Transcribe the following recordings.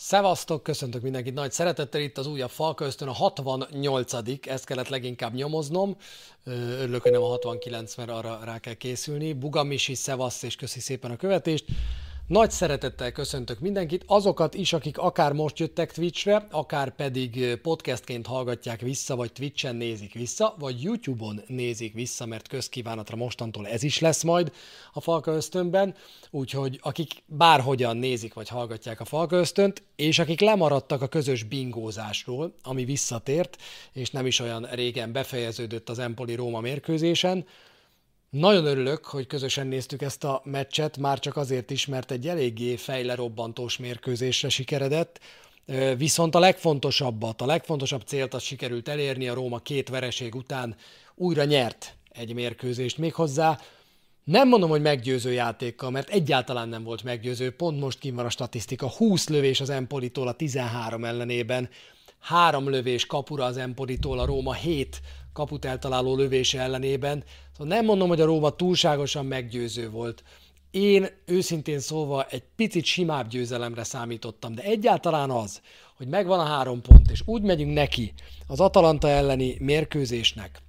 Szevasztok, köszöntök mindenkit nagy szeretettel itt az újabb Falköztön, a 68 ezt kellett leginkább nyomoznom. Örülök, hogy nem a 69, mert arra rá kell készülni. Bugamisi, szevasz, és köszi szépen a követést. Nagy szeretettel köszöntök mindenkit, azokat is, akik akár most jöttek Twitchre, akár pedig podcastként hallgatják vissza, vagy Twitchen nézik vissza, vagy YouTube-on nézik vissza, mert közkívánatra mostantól ez is lesz majd a Falka Ösztönben, úgyhogy akik bárhogyan nézik, vagy hallgatják a Falka Ösztönt, és akik lemaradtak a közös bingózásról, ami visszatért, és nem is olyan régen befejeződött az Empoli Róma mérkőzésen, nagyon örülök, hogy közösen néztük ezt a meccset, már csak azért is, mert egy eléggé fejlerobbantós mérkőzésre sikeredett, viszont a legfontosabbat, a legfontosabb célt az sikerült elérni, a Róma két vereség után újra nyert egy mérkőzést, méghozzá. Nem mondom, hogy meggyőző játékkal, mert egyáltalán nem volt meggyőző, pont most kim van a statisztika, 20 lövés az Empolitól a 13 ellenében, három lövés kapura az Empolitól, a Róma 7 kaput eltaláló lövése ellenében. Szóval nem mondom, hogy a Róma túlságosan meggyőző volt. Én őszintén szólva egy picit simább győzelemre számítottam, de egyáltalán az, hogy megvan a három pont, és úgy megyünk neki az Atalanta elleni mérkőzésnek,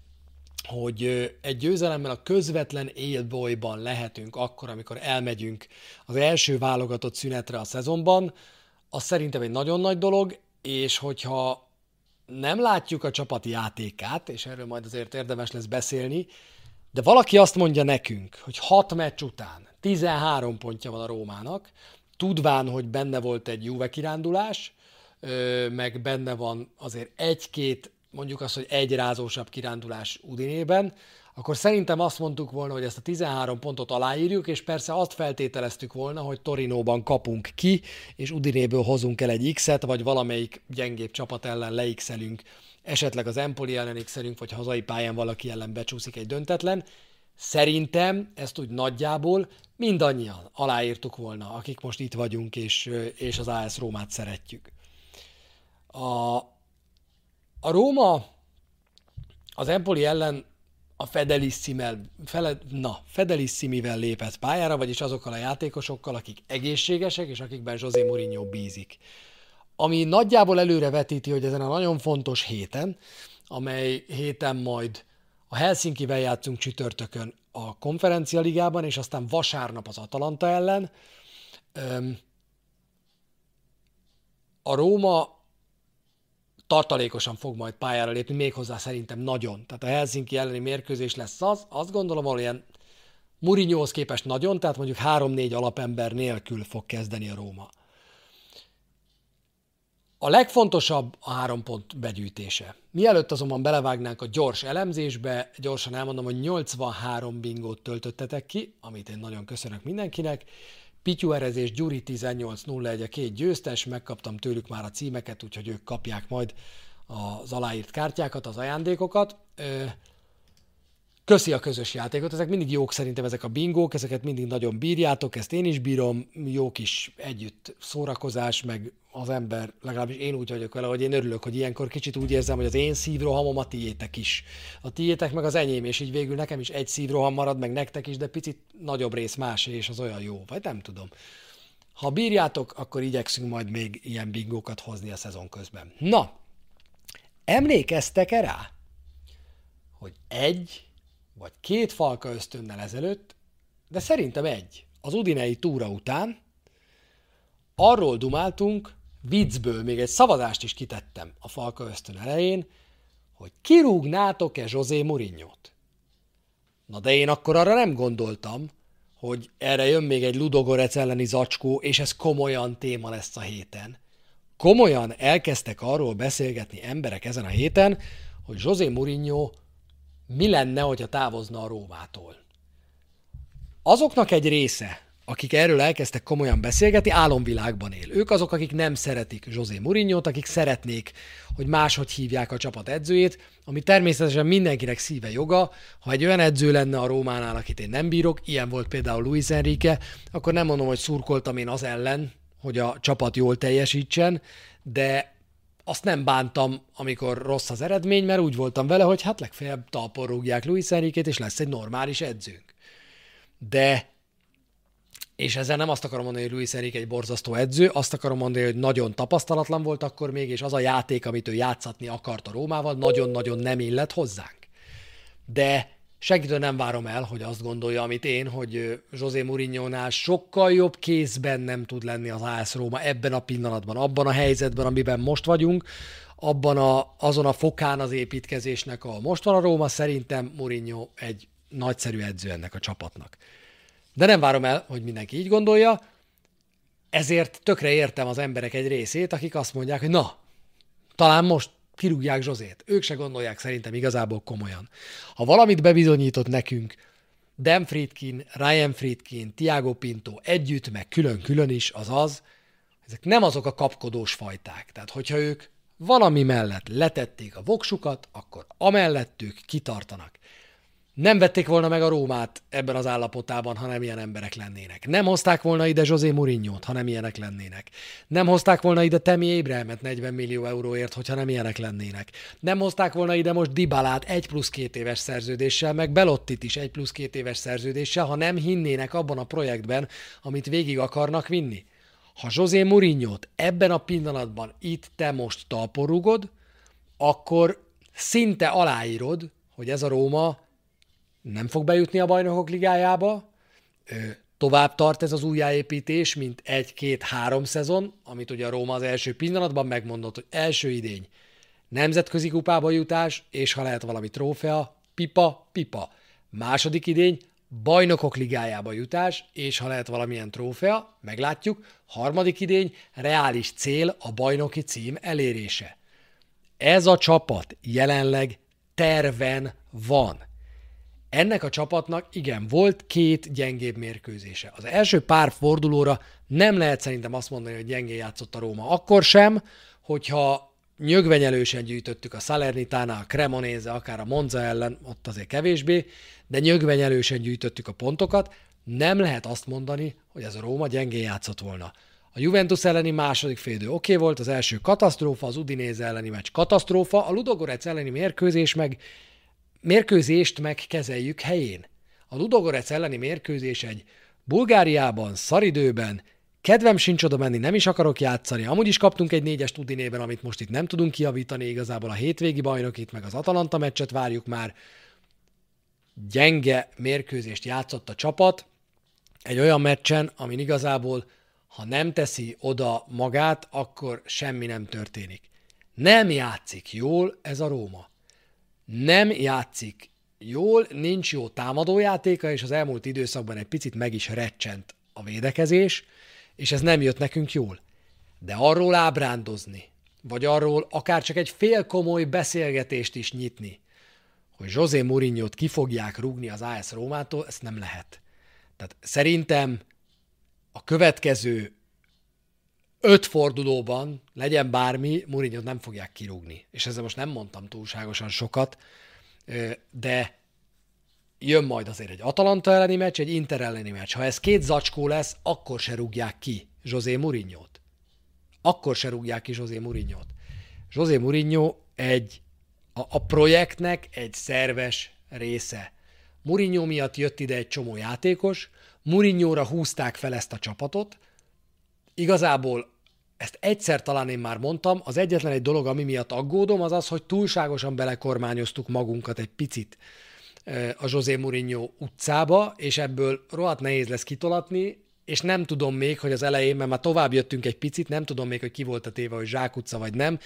hogy egy győzelemmel a közvetlen élbolyban lehetünk akkor, amikor elmegyünk az első válogatott szünetre a szezonban, az szerintem egy nagyon nagy dolog, és hogyha nem látjuk a csapati játékát, és erről majd azért érdemes lesz beszélni, de valaki azt mondja nekünk, hogy hat meccs után 13 pontja van a Rómának, tudván, hogy benne volt egy Juve kirándulás, meg benne van azért egy-két, mondjuk azt, hogy egy rázósabb kirándulás Udinében, akkor szerintem azt mondtuk volna, hogy ezt a 13 pontot aláírjuk, és persze azt feltételeztük volna, hogy Torinóban kapunk ki, és Udinéből hozunk el egy X-et, vagy valamelyik gyengébb csapat ellen leixelünk, esetleg az Empoli ellen x vagy hazai pályán valaki ellen becsúszik egy döntetlen. Szerintem ezt úgy nagyjából mindannyian aláírtuk volna, akik most itt vagyunk, és, és az AS Rómát szeretjük. A, a Róma az Empoli ellen a Fedelissimivel, fele, na, Fedelissimivel lépett pályára, vagyis azokkal a játékosokkal, akik egészségesek, és akikben José Mourinho bízik. Ami nagyjából előre vetíti, hogy ezen a nagyon fontos héten, amely héten majd a Helsinki-vel játszunk csütörtökön a konferencia ligában, és aztán vasárnap az Atalanta ellen. A Róma tartalékosan fog majd pályára lépni, méghozzá szerintem nagyon. Tehát a Helsinki elleni mérkőzés lesz az, azt gondolom, hogy ilyen Murinyóhoz képest nagyon, tehát mondjuk 3-4 alapember nélkül fog kezdeni a Róma. A legfontosabb a három pont begyűjtése. Mielőtt azonban belevágnánk a gyors elemzésbe, gyorsan elmondom, hogy 83 bingót töltöttetek ki, amit én nagyon köszönök mindenkinek, Pityuerezés Gyuri 1801 a két győztes, megkaptam tőlük már a címeket, úgyhogy ők kapják majd az aláírt kártyákat, az ajándékokat. Köszi a közös játékot, ezek mindig jók szerintem ezek a bingók, ezeket mindig nagyon bírjátok, ezt én is bírom, jó kis együtt szórakozás, meg az ember, legalábbis én úgy vagyok vele, hogy én örülök, hogy ilyenkor kicsit úgy érzem, hogy az én szívrohamom a tiétek is. A tiétek meg az enyém, és így végül nekem is egy szívroham marad, meg nektek is, de picit nagyobb rész másé, és az olyan jó, vagy nem tudom. Ha bírjátok, akkor igyekszünk majd még ilyen bingókat hozni a szezon közben. Na, emlékeztek-e rá, hogy egy vagy két falka ösztönnel ezelőtt, de szerintem egy, az Udinei túra után arról dumáltunk, viccből még egy szavazást is kitettem a Falka ösztön elején, hogy kirúgnátok-e José Mourinho-t. Na de én akkor arra nem gondoltam, hogy erre jön még egy Ludogorec elleni zacskó, és ez komolyan téma lesz a héten. Komolyan elkezdtek arról beszélgetni emberek ezen a héten, hogy José Mourinho mi lenne, hogyha távozna a Rómától. Azoknak egy része, akik erről elkezdtek komolyan beszélgetni, álomvilágban él. Ők azok, akik nem szeretik José Mourinho-t, akik szeretnék, hogy máshogy hívják a csapat edzőjét, ami természetesen mindenkinek szíve joga. Ha egy olyan edző lenne a Rómánál, akit én nem bírok, ilyen volt például Luis Enrique, akkor nem mondom, hogy szurkoltam én az ellen, hogy a csapat jól teljesítsen, de azt nem bántam, amikor rossz az eredmény, mert úgy voltam vele, hogy hát legfeljebb talpon rúgják Luis Enrique-t, és lesz egy normális edzőnk. De és ezzel nem azt akarom mondani, hogy Luis Enrique egy borzasztó edző, azt akarom mondani, hogy nagyon tapasztalatlan volt akkor még, és az a játék, amit ő játszatni akart a Rómával, nagyon-nagyon nem illet hozzánk. De senkitől nem várom el, hogy azt gondolja, amit én, hogy José mourinho sokkal jobb kézben nem tud lenni az AS Róma ebben a pillanatban, abban a helyzetben, amiben most vagyunk, abban a, azon a fokán az építkezésnek, a most van a Róma, szerintem Mourinho egy nagyszerű edző ennek a csapatnak. De nem várom el, hogy mindenki így gondolja, ezért tökre értem az emberek egy részét, akik azt mondják, hogy na, talán most kirúgják Zsozét. Ők se gondolják szerintem igazából komolyan. Ha valamit bebizonyított nekünk, Dan Friedkin, Ryan Friedkin, Tiago Pinto együtt, meg külön-külön is, az az, ezek nem azok a kapkodós fajták. Tehát, hogyha ők valami mellett letették a voksukat, akkor amellett ők kitartanak. Nem vették volna meg a Rómát ebben az állapotában, ha nem ilyen emberek lennének. Nem hozták volna ide José Mourinho-t, ha nem ilyenek lennének. Nem hozták volna ide Temi Ébrehemet 40 millió euróért, hogyha nem ilyenek lennének. Nem hozták volna ide most Dibalát egy plusz két éves szerződéssel, meg Belottit is egy plusz két éves szerződéssel, ha nem hinnének abban a projektben, amit végig akarnak vinni. Ha José mourinho ebben a pillanatban itt te most talporugod, akkor szinte aláírod, hogy ez a Róma nem fog bejutni a bajnokok ligájába, tovább tart ez az újjáépítés, mint egy-két-három szezon, amit ugye a Róma az első pillanatban megmondott, hogy első idény nemzetközi kupába jutás, és ha lehet valami trófea, pipa, pipa. Második idény bajnokok ligájába jutás, és ha lehet valamilyen trófea, meglátjuk. Harmadik idény reális cél a bajnoki cím elérése. Ez a csapat jelenleg terven van. Ennek a csapatnak igen, volt két gyengébb mérkőzése. Az első pár fordulóra nem lehet szerintem azt mondani, hogy gyengé játszott a Róma. Akkor sem, hogyha nyögvenyelősen gyűjtöttük a Salernitánál, a Cremonese, akár a Monza ellen, ott azért kevésbé, de nyögvenyelősen gyűjtöttük a pontokat, nem lehet azt mondani, hogy ez a Róma gyengén játszott volna. A Juventus elleni második félidő oké okay volt, az első katasztrófa, az Udinese elleni meccs katasztrófa, a Ludogorec elleni mérkőzés meg mérkőzést meg kezeljük helyén. A Ludogorec elleni mérkőzés egy Bulgáriában, szaridőben, kedvem sincs oda menni, nem is akarok játszani. Amúgy is kaptunk egy négyes Udinében, amit most itt nem tudunk kiavítani, igazából a hétvégi bajnokit, meg az Atalanta meccset várjuk már. Gyenge mérkőzést játszott a csapat, egy olyan meccsen, amin igazából, ha nem teszi oda magát, akkor semmi nem történik. Nem játszik jól ez a Róma nem játszik jól, nincs jó támadójátéka, és az elmúlt időszakban egy picit meg is recsent a védekezés, és ez nem jött nekünk jól. De arról ábrándozni, vagy arról akár csak egy fél komoly beszélgetést is nyitni, hogy José mourinho ki fogják rúgni az AS Rómától, ezt nem lehet. Tehát szerintem a következő öt fordulóban, legyen bármi, mourinho nem fogják kirúgni. És ezzel most nem mondtam túlságosan sokat, de jön majd azért egy Atalanta elleni meccs, egy Inter elleni meccs. Ha ez két zacskó lesz, akkor se rúgják ki José Mourinho-t. Akkor se rúgják ki José Mourinho-t. José Mourinho egy, a, a projektnek egy szerves része. Mourinho miatt jött ide egy csomó játékos, Mourinho-ra húzták fel ezt a csapatot, igazából ezt egyszer talán én már mondtam, az egyetlen egy dolog, ami miatt aggódom, az az, hogy túlságosan belekormányoztuk magunkat egy picit a José Mourinho utcába, és ebből rohadt nehéz lesz kitolatni, és nem tudom még, hogy az elején, mert már tovább jöttünk egy picit, nem tudom még, hogy ki volt a téve, hogy Zsák utca vagy nem.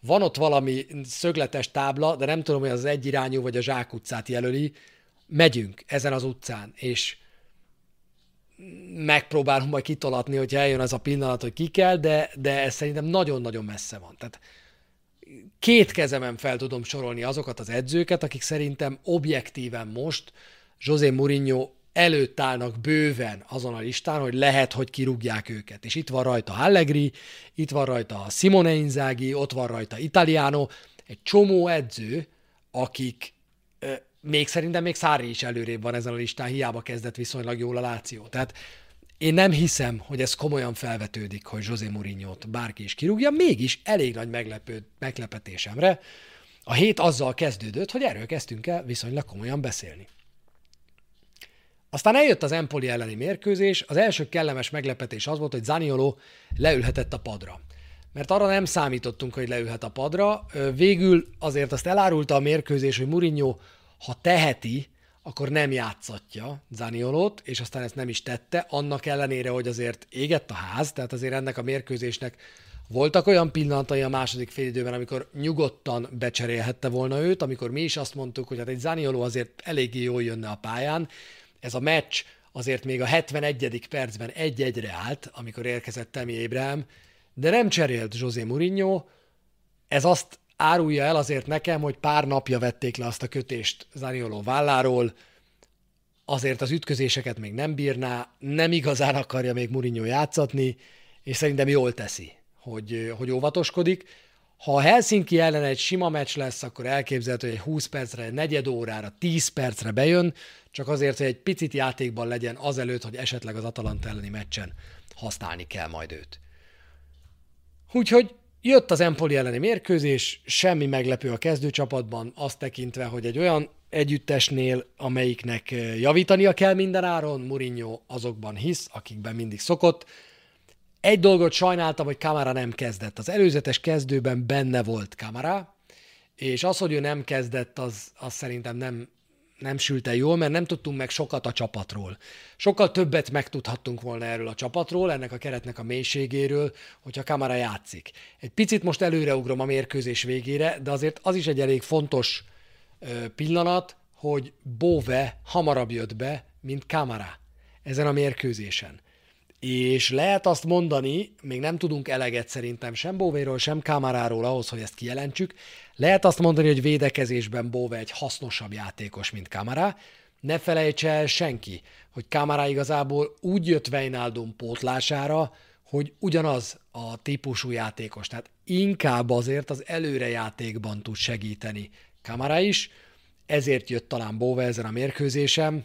Van ott valami szögletes tábla, de nem tudom, hogy az egyirányú vagy a Zsák utcát jelöli. Megyünk ezen az utcán, és megpróbálom majd kitolatni, hogy eljön az a pillanat, hogy ki kell, de, de ez szerintem nagyon-nagyon messze van. Tehát két kezemen fel tudom sorolni azokat az edzőket, akik szerintem objektíven most José Mourinho előtt állnak bőven azon a listán, hogy lehet, hogy kirúgják őket. És itt van rajta Allegri, itt van rajta Simone Inzaghi, ott van rajta Italiano, egy csomó edző, akik még szerintem még Szári is előrébb van ezen a listán, hiába kezdett viszonylag jól a Láció. Tehát én nem hiszem, hogy ez komolyan felvetődik, hogy José Mourinho-t bárki is kirúgja, mégis elég nagy meglepő, meglepetésemre a hét azzal kezdődött, hogy erről kezdtünk el viszonylag komolyan beszélni. Aztán eljött az Empoli elleni mérkőzés, az első kellemes meglepetés az volt, hogy Zaniolo leülhetett a padra. Mert arra nem számítottunk, hogy leülhet a padra. Végül azért azt elárulta a mérkőzés, hogy Mourinho, ha teheti, akkor nem játszatja Zaniolót, és aztán ezt nem is tette, annak ellenére, hogy azért égett a ház, tehát azért ennek a mérkőzésnek voltak olyan pillanatai a második félidőben, amikor nyugodtan becserélhette volna őt, amikor mi is azt mondtuk, hogy hát egy Zanioló azért eléggé jól jönne a pályán. Ez a meccs azért még a 71. percben egy-egyre állt, amikor érkezett Temi Ébrahim, de nem cserélt José Mourinho. Ez azt árulja el azért nekem, hogy pár napja vették le azt a kötést Zanioló válláról, azért az ütközéseket még nem bírná, nem igazán akarja még Mourinho játszatni, és szerintem jól teszi, hogy, hogy óvatoskodik. Ha a Helsinki ellen egy sima meccs lesz, akkor elképzelhető, hogy egy 20 percre, egy negyed órára, 10 percre bejön, csak azért, hogy egy picit játékban legyen azelőtt, hogy esetleg az Atalanta elleni meccsen használni kell majd őt. Úgyhogy Jött az Empoli elleni mérkőzés, semmi meglepő a kezdőcsapatban, azt tekintve, hogy egy olyan együttesnél, amelyiknek eh, javítania kell minden áron, Mourinho azokban hisz, akikben mindig szokott. Egy dolgot sajnáltam, hogy Kamara nem kezdett. Az előzetes kezdőben benne volt Kamara, és az, hogy ő nem kezdett, az, az szerintem nem nem sült el jól, mert nem tudtunk meg sokat a csapatról. Sokkal többet megtudhattunk volna erről a csapatról, ennek a keretnek a mélységéről, hogyha Kamara játszik. Egy picit most előreugrom a mérkőzés végére, de azért az is egy elég fontos pillanat, hogy Bove hamarabb jött be, mint Kamara ezen a mérkőzésen. És lehet azt mondani, még nem tudunk eleget szerintem sem Bóvéről, sem Kamaráról ahhoz, hogy ezt kijelentsük, lehet azt mondani, hogy védekezésben Bóve egy hasznosabb játékos, mint Kamara, ne felejtse el senki, hogy Kamara igazából úgy jött Weinaldum pótlására, hogy ugyanaz a típusú játékos, tehát inkább azért az előrejátékban tud segíteni Kamara is, ezért jött talán Bóve ezen a mérkőzésem,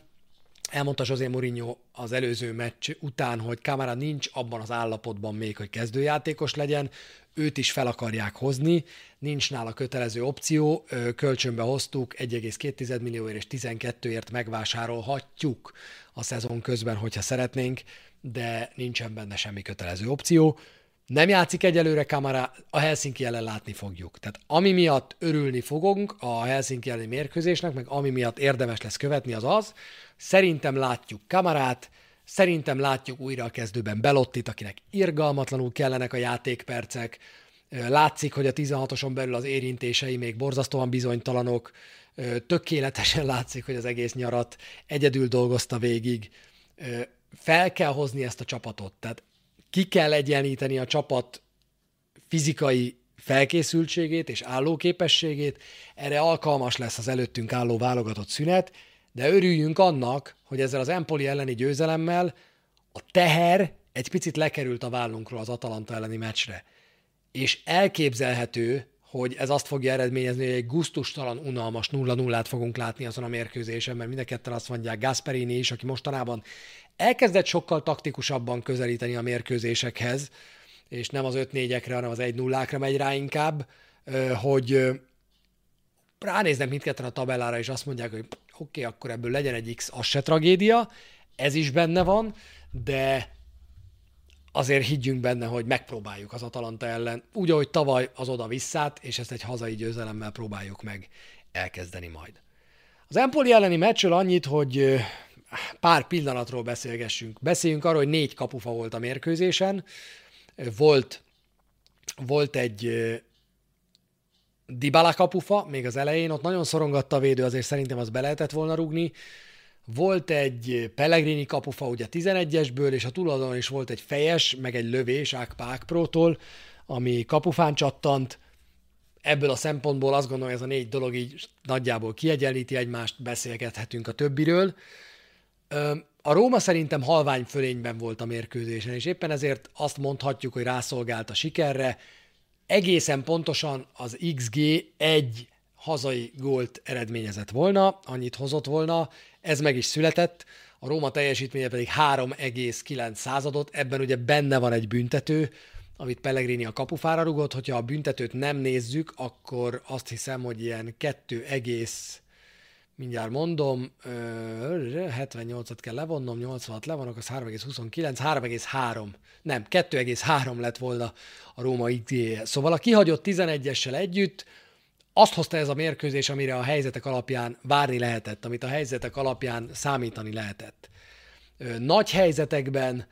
Elmondta José Mourinho az előző meccs után, hogy Kamara nincs abban az állapotban még, hogy kezdőjátékos legyen, őt is fel akarják hozni, nincs nála kötelező opció, kölcsönbe hoztuk, 1,2 millióért és 12ért megvásárolhatjuk a szezon közben, hogyha szeretnénk, de nincsen benne semmi kötelező opció. Nem játszik egyelőre Kamara, a Helsinki ellen látni fogjuk. Tehát ami miatt örülni fogunk a Helsinki elleni mérkőzésnek, meg ami miatt érdemes lesz követni, az az, Szerintem látjuk Kamarát, szerintem látjuk újra a kezdőben Belottit, akinek irgalmatlanul kellenek a játékpercek, látszik, hogy a 16-oson belül az érintései még borzasztóan bizonytalanok, tökéletesen látszik, hogy az egész nyarat egyedül dolgozta végig. Fel kell hozni ezt a csapatot, tehát ki kell egyenlíteni a csapat fizikai felkészültségét és állóképességét, erre alkalmas lesz az előttünk álló válogatott szünet, de örüljünk annak, hogy ezzel az Empoli elleni győzelemmel a teher egy picit lekerült a vállunkról az Atalanta elleni meccsre. És elképzelhető, hogy ez azt fogja eredményezni, hogy egy guztustalan, unalmas 0-0-át fogunk látni azon a mérkőzésen, mert mindenketten azt mondják, Gasperini is, aki mostanában elkezdett sokkal taktikusabban közelíteni a mérkőzésekhez, és nem az 5-4-ekre, hanem az 1-0-ákra megy rá inkább, hogy ránéznek mindketten a tabellára, és azt mondják, hogy oké, okay, akkor ebből legyen egy X, az se tragédia, ez is benne van, de azért higgyünk benne, hogy megpróbáljuk az Atalanta ellen, úgy, ahogy tavaly az oda visszát, és ezt egy hazai győzelemmel próbáljuk meg elkezdeni majd. Az Empoli elleni meccsről annyit, hogy pár pillanatról beszélgessünk. Beszéljünk arról, hogy négy kapufa volt a mérkőzésen. Volt, volt egy Dybala kapufa, még az elején, ott nagyon szorongatta a védő, azért szerintem az be lehetett volna rugni. Volt egy Pellegrini kapufa ugye 11-esből, és a tulajdon is volt egy fejes, meg egy lövés Ákpák Prótól, ami kapufán csattant. Ebből a szempontból azt gondolom, ez a négy dolog így nagyjából kiegyenlíti egymást, beszélgethetünk a többiről. A Róma szerintem halvány fölényben volt a mérkőzésen, és éppen ezért azt mondhatjuk, hogy rászolgált a sikerre. Egészen pontosan az XG egy hazai gólt eredményezett volna, annyit hozott volna, ez meg is született, a Róma teljesítménye pedig 3,9 századot, ebben ugye benne van egy büntető, amit Pellegrini a kapufára rugott, hogyha a büntetőt nem nézzük, akkor azt hiszem, hogy ilyen 2, mindjárt mondom, 78-at kell levonnom, 86 levonok, az 3,29, 3,3, nem, 2,3 lett volna a Róma XG-je. Szóval a kihagyott 11-essel együtt azt hozta ez a mérkőzés, amire a helyzetek alapján várni lehetett, amit a helyzetek alapján számítani lehetett. Nagy helyzetekben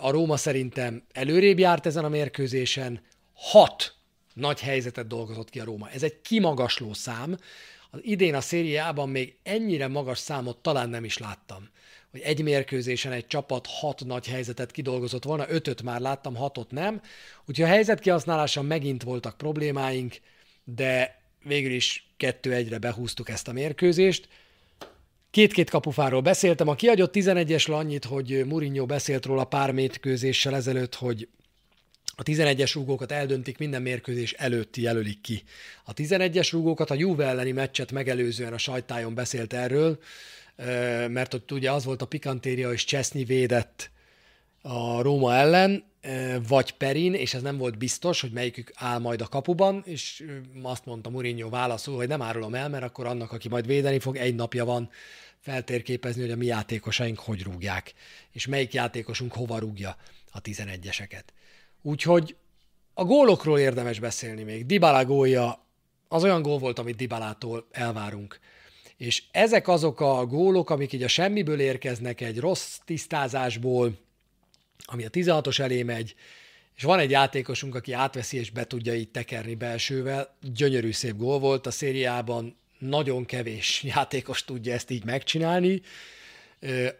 a Róma szerintem előrébb járt ezen a mérkőzésen, hat nagy helyzetet dolgozott ki a Róma. Ez egy kimagasló szám, az idén a szériában még ennyire magas számot talán nem is láttam. Hogy egy mérkőzésen egy csapat hat nagy helyzetet kidolgozott volna, ötöt már láttam, hatot nem. Úgyhogy a helyzet kihasználása megint voltak problémáink, de végül is kettő-egyre behúztuk ezt a mérkőzést. Két-két kapufáról beszéltem. A kiadott 11-esről annyit, hogy Mourinho beszélt róla pár mérkőzéssel ezelőtt, hogy a 11-es rúgókat eldöntik, minden mérkőzés előtti jelölik ki. A 11-es rúgókat a Juve elleni meccset megelőzően a sajtájon beszélt erről, mert ott ugye az volt a pikantéria, hogy Csesznyi védett a Róma ellen, vagy Perin, és ez nem volt biztos, hogy melyikük áll majd a kapuban, és azt mondta Mourinho válaszul, hogy nem árulom el, mert akkor annak, aki majd védeni fog, egy napja van feltérképezni, hogy a mi játékosaink hogy rúgják, és melyik játékosunk hova rúgja a 11-eseket. Úgyhogy a gólokról érdemes beszélni még. Dybala gólja az olyan gól volt, amit Dybalától elvárunk. És ezek azok a gólok, amik így a semmiből érkeznek egy rossz tisztázásból, ami a 16-os elé megy, és van egy játékosunk, aki átveszi és be tudja így tekerni belsővel. Gyönyörű szép gól volt a szériában, nagyon kevés játékos tudja ezt így megcsinálni.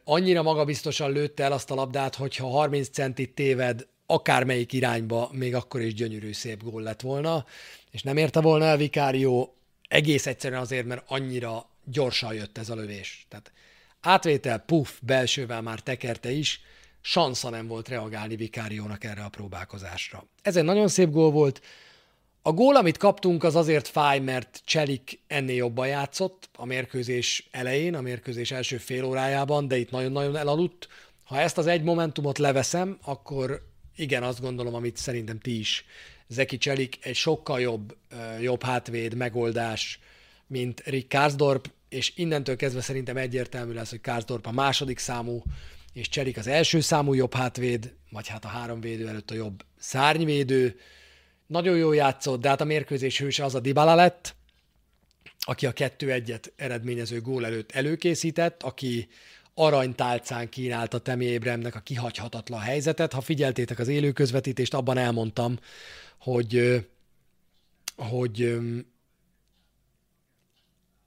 Annyira magabiztosan lőtte el azt a labdát, hogyha 30 centit téved, akármelyik irányba, még akkor is gyönyörű szép gól lett volna, és nem érte volna el Vikárió egész egyszerűen azért, mert annyira gyorsan jött ez a lövés. Tehát átvétel, puff, belsővel már tekerte is, sansza nem volt reagálni Vikáriónak erre a próbálkozásra. Ez egy nagyon szép gól volt. A gól, amit kaptunk, az azért fáj, mert Cselik ennél jobban játszott a mérkőzés elején, a mérkőzés első fél órájában, de itt nagyon-nagyon elaludt. Ha ezt az egy momentumot leveszem, akkor igen, azt gondolom, amit szerintem ti is. Zeki Cselik egy sokkal jobb, jobb hátvéd megoldás, mint Rick Karsdorp, és innentől kezdve szerintem egyértelmű lesz, hogy Karsdorp a második számú, és Cselik az első számú jobb hátvéd, vagy hát a három védő előtt a jobb szárnyvédő. Nagyon jó játszott, de hát a mérkőzés hőse az a Dybala lett, aki a kettő-egyet eredményező gól előtt előkészített, aki aranytálcán kínálta Temi Ébremnek a kihagyhatatlan helyzetet. Ha figyeltétek az élő közvetítést, abban elmondtam, hogy, hogy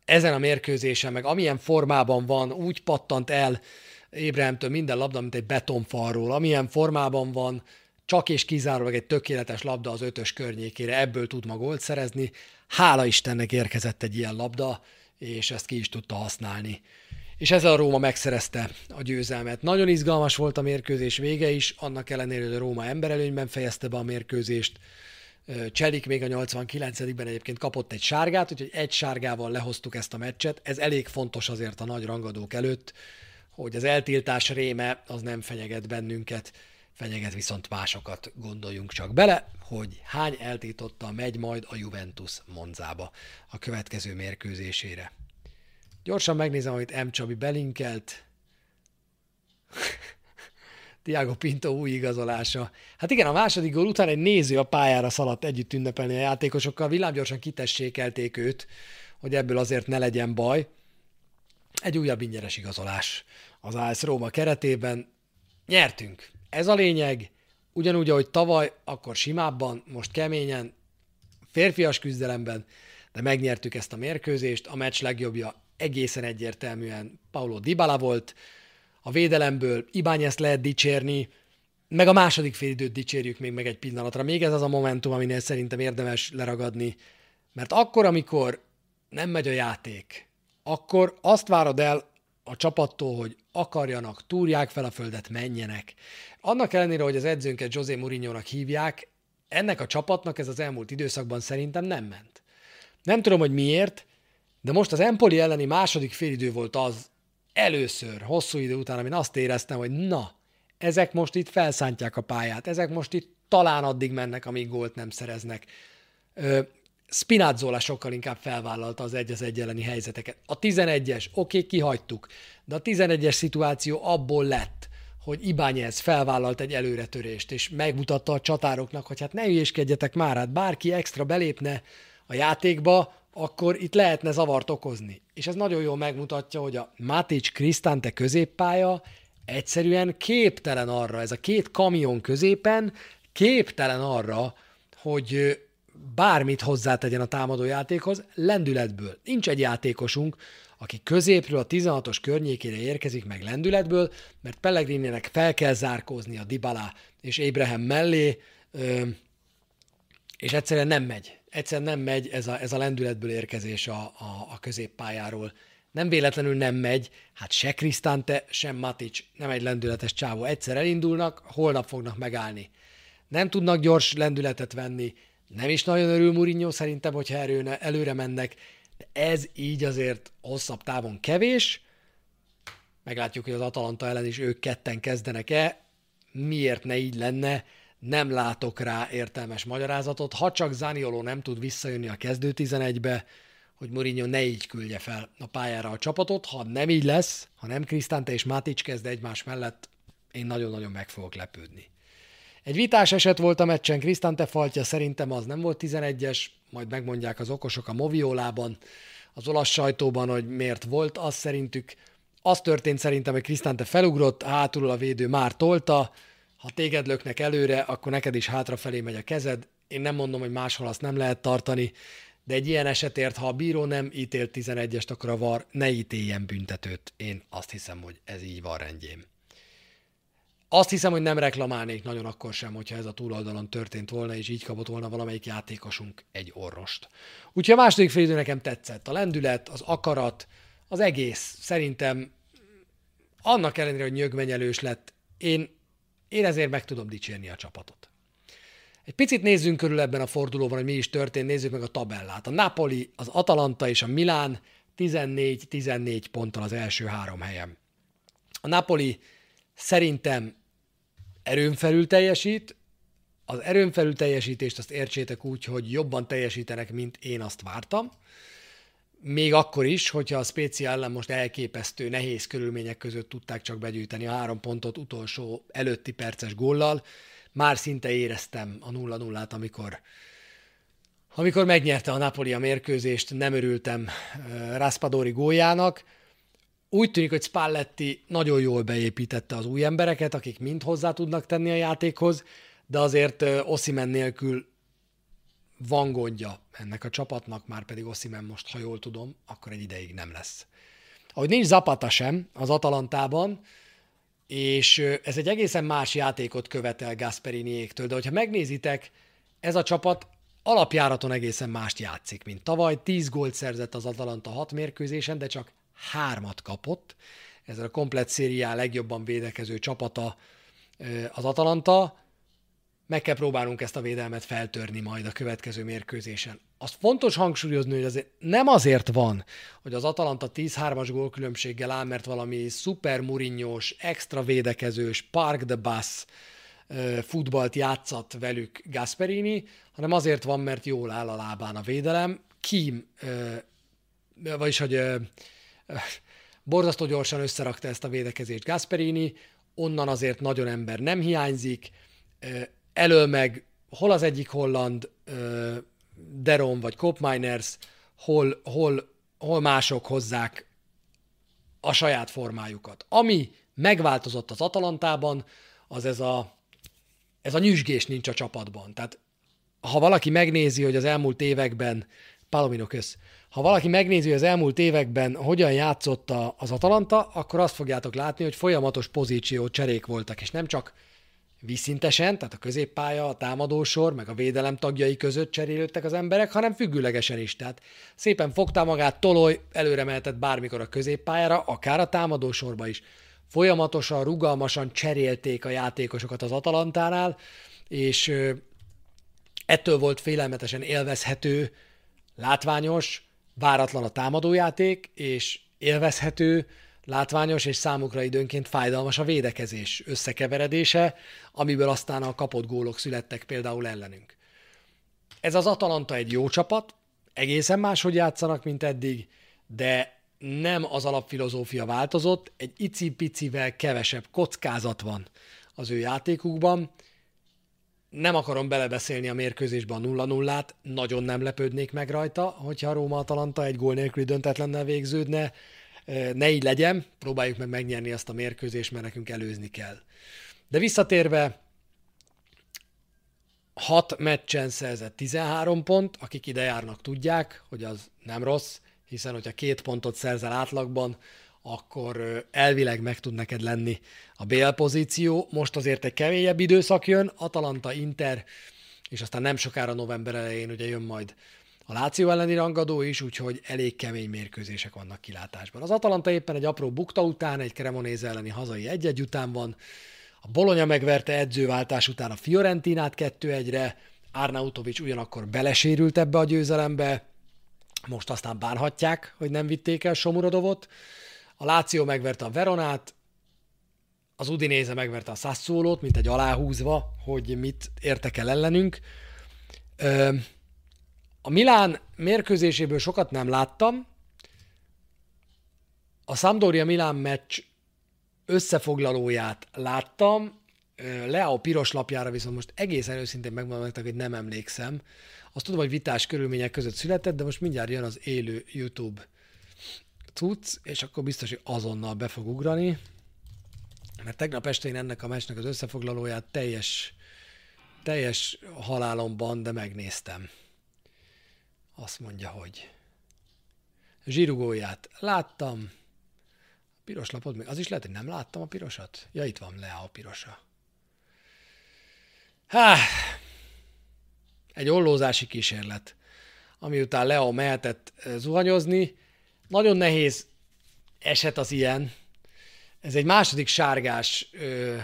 ezen a mérkőzésen, meg amilyen formában van, úgy pattant el Ébremtől minden labda, mint egy betonfalról, amilyen formában van, csak és kizárólag egy tökéletes labda az ötös környékére, ebből tud ma gólt szerezni. Hála Istennek érkezett egy ilyen labda, és ezt ki is tudta használni és ezzel a Róma megszerezte a győzelmet. Nagyon izgalmas volt a mérkőzés vége is, annak ellenére, hogy a Róma emberelőnyben fejezte be a mérkőzést. Cselik még a 89-ben egyébként kapott egy sárgát, úgyhogy egy sárgával lehoztuk ezt a meccset. Ez elég fontos azért a nagy rangadók előtt, hogy az eltiltás réme az nem fenyeget bennünket, fenyeget viszont másokat, gondoljunk csak bele, hogy hány eltiltotta megy majd a Juventus Monzába a következő mérkőzésére. Gyorsan megnézem, amit M. Csabi belinkelt. Tiago Pinto új igazolása. Hát igen, a második gól után egy néző a pályára szaladt együtt ünnepelni a játékosokkal, villámgyorsan kitessékelték őt, hogy ebből azért ne legyen baj. Egy újabb ingyenes igazolás az AS Róma keretében. Nyertünk. Ez a lényeg. Ugyanúgy, ahogy tavaly, akkor simábban, most keményen, férfias küzdelemben, de megnyertük ezt a mérkőzést. A meccs legjobbja egészen egyértelműen Paulo Dybala volt, a védelemből Ibányeszt lehet dicsérni, meg a második félidőt dicsérjük még meg egy pillanatra. Még ez az a momentum, aminél szerintem érdemes leragadni, mert akkor, amikor nem megy a játék, akkor azt várod el a csapattól, hogy akarjanak, túrják fel a földet, menjenek. Annak ellenére, hogy az edzőnket José Mourinho-nak hívják, ennek a csapatnak ez az elmúlt időszakban szerintem nem ment. Nem tudom, hogy miért, de most az Empoli elleni második félidő volt az először, hosszú idő után, amin azt éreztem, hogy na, ezek most itt felszántják a pályát, ezek most itt talán addig mennek, amíg gólt nem szereznek. Spinazzola sokkal inkább felvállalta az egy az egy elleni helyzeteket. A 11-es, oké, okay, kihagytuk, de a 11-es szituáció abból lett, hogy Ibányez felvállalt egy előretörést, és megmutatta a csatároknak, hogy hát ne ügyéskedjetek már, hát bárki extra belépne a játékba, akkor itt lehetne zavart okozni. És ez nagyon jól megmutatja, hogy a Matic Krisztante középpálya egyszerűen képtelen arra, ez a két kamion középen képtelen arra, hogy bármit hozzátegyen a támadójátékhoz lendületből. Nincs egy játékosunk, aki középről a 16-os környékére érkezik meg lendületből, mert Pellegrininek fel kell zárkózni a Dybala és Ébrahem mellé, és egyszerűen nem megy. Egyszerűen nem megy ez a, ez a lendületből érkezés a, a, a középpályáról. Nem véletlenül nem megy, hát se Krisztante, sem Matic nem egy lendületes csávó. Egyszer elindulnak, holnap fognak megállni. Nem tudnak gyors lendületet venni, nem is nagyon örül Mourinho szerintem, hogyha erőne, előre mennek, de ez így azért hosszabb távon kevés. Meglátjuk, hogy az Atalanta ellen is ők ketten kezdenek-e. Miért ne így lenne? Nem látok rá értelmes magyarázatot. Ha csak Zanioló nem tud visszajönni a kezdő 11-be, hogy Mourinho ne így küldje fel a pályára a csapatot. Ha nem így lesz, ha nem Krisztánte és Mátics kezd egymás mellett, én nagyon-nagyon meg fogok lepődni. Egy vitás eset volt a meccsen, Krisztante faltja szerintem az nem volt 11-es, majd megmondják az okosok a Moviolában, az olasz sajtóban, hogy miért volt az szerintük. Az történt szerintem, hogy Krisztante felugrott, hátul a védő már tolta, ha téged löknek előre, akkor neked is hátrafelé megy a kezed. Én nem mondom, hogy máshol azt nem lehet tartani, de egy ilyen esetért, ha a bíró nem ítélt 11-est, akkor a VAR ne ítéljen büntetőt. Én azt hiszem, hogy ez így van rendjén. Azt hiszem, hogy nem reklamálnék nagyon akkor sem, hogyha ez a túloldalon történt volna, és így kapott volna valamelyik játékosunk egy orrost. Úgyhogy a második félidő nekem tetszett. A lendület, az akarat, az egész. Szerintem annak ellenére, hogy nyögvenyelős lett, én, én ezért meg tudom dicsérni a csapatot. Egy picit nézzünk körül ebben a fordulóban, hogy mi is történt, nézzük meg a tabellát. A Napoli, az Atalanta és a Milán 14-14 ponttal az első három helyen. A Napoli szerintem erőn felül teljesít, az erőn felül teljesítést azt értsétek úgy, hogy jobban teljesítenek, mint én azt vártam. Még akkor is, hogyha a Spécia ellen most elképesztő, nehéz körülmények között tudták csak begyűjteni a három pontot utolsó előtti perces góllal, már szinte éreztem a 0-0-át, amikor amikor megnyerte a Napoli a mérkőzést, nem örültem Raspadori góljának, úgy tűnik, hogy Spalletti nagyon jól beépítette az új embereket, akik mind hozzá tudnak tenni a játékhoz, de azért Oszimen nélkül van gondja ennek a csapatnak, már pedig Oszimen most, ha jól tudom, akkor egy ideig nem lesz. Ahogy nincs Zapata sem az Atalantában, és ez egy egészen más játékot követel Gasperiniéktől, de hogyha megnézitek, ez a csapat alapjáraton egészen mást játszik, mint tavaly. 10 gólt szerzett az Atalanta hat mérkőzésen, de csak hármat kapott. Ez a komplet szériá legjobban védekező csapata az Atalanta. Meg kell próbálnunk ezt a védelmet feltörni majd a következő mérkőzésen. Azt fontos hangsúlyozni, hogy azért nem azért van, hogy az Atalanta 10-3-as gólkülönbséggel áll, mert valami szuper murinyós, extra védekezős, park the bus futballt játszat velük Gasperini, hanem azért van, mert jól áll a lábán a védelem. Kim, vagyis hogy borzasztó gyorsan összerakta ezt a védekezést Gasperini, onnan azért nagyon ember nem hiányzik, elől meg hol az egyik holland, Deron vagy Kopminers, hol, hol, hol mások hozzák a saját formájukat. Ami megváltozott az Atalantában, az ez a, ez a nyüzsgés nincs a csapatban. Tehát ha valaki megnézi, hogy az elmúlt években, Palomino kösz, ha valaki megnézi, hogy az elmúlt években hogyan játszott az Atalanta, akkor azt fogjátok látni, hogy folyamatos pozíció cserék voltak, és nem csak vízszintesen, tehát a középpálya, a támadósor, meg a védelem tagjai között cserélődtek az emberek, hanem függőlegesen is. Tehát szépen fogta magát, toloj, előre mehetett bármikor a középpályára, akár a támadósorba is. Folyamatosan, rugalmasan cserélték a játékosokat az Atalantánál, és ettől volt félelmetesen élvezhető, látványos, váratlan a támadójáték, és élvezhető, látványos és számukra időnként fájdalmas a védekezés összekeveredése, amiből aztán a kapott gólok születtek például ellenünk. Ez az Atalanta egy jó csapat, egészen máshogy játszanak, mint eddig, de nem az alapfilozófia változott, egy icipicivel kevesebb kockázat van az ő játékukban. Nem akarom belebeszélni a mérkőzésbe a 0-0-át, nagyon nem lepődnék meg rajta, hogyha a Róma-Atalanta egy gól nélküli döntetlennel végződne. Ne így legyen, próbáljuk meg megnyerni azt a mérkőzést, mert nekünk előzni kell. De visszatérve, 6 meccsen szerzett 13 pont, akik ide járnak tudják, hogy az nem rossz, hiszen hogyha két pontot szerzel átlagban, akkor elvileg meg tud neked lenni a BL pozíció. Most azért egy keményebb időszak jön, Atalanta, Inter, és aztán nem sokára november elején ugye jön majd a Láció elleni rangadó is, úgyhogy elég kemény mérkőzések vannak kilátásban. Az Atalanta éppen egy apró bukta után, egy Cremonese elleni hazai egy-egy után van, a Bolonya megverte edzőváltás után a Fiorentinát 2-1-re, Arnautovics ugyanakkor belesérült ebbe a győzelembe, most aztán bánhatják, hogy nem vitték el Somurodovot. A Láció megverte a Veronát, az Udinéze megverte a Sassuolót, mint egy aláhúzva, hogy mit értek el ellenünk. A Milán mérkőzéséből sokat nem láttam. A Sampdoria Milán meccs összefoglalóját láttam, Leo piros lapjára viszont most egészen őszintén megmondom nektek, hogy nem emlékszem. Azt tudom, hogy vitás körülmények között született, de most mindjárt jön az élő YouTube cucc, és akkor biztos, hogy azonnal be fog ugrani. Mert tegnap este én ennek a meccsnek az összefoglalóját teljes, teljes halálomban, de megnéztem. Azt mondja, hogy zsírugóját láttam, piros lapot még, az is lehet, hogy nem láttam a pirosat? Ja, itt van le a pirosa. Há, egy ollózási kísérlet, ami után Leo mehetett eh, zuhanyozni. Nagyon nehéz eset az ilyen. Ez egy második sárgás ö,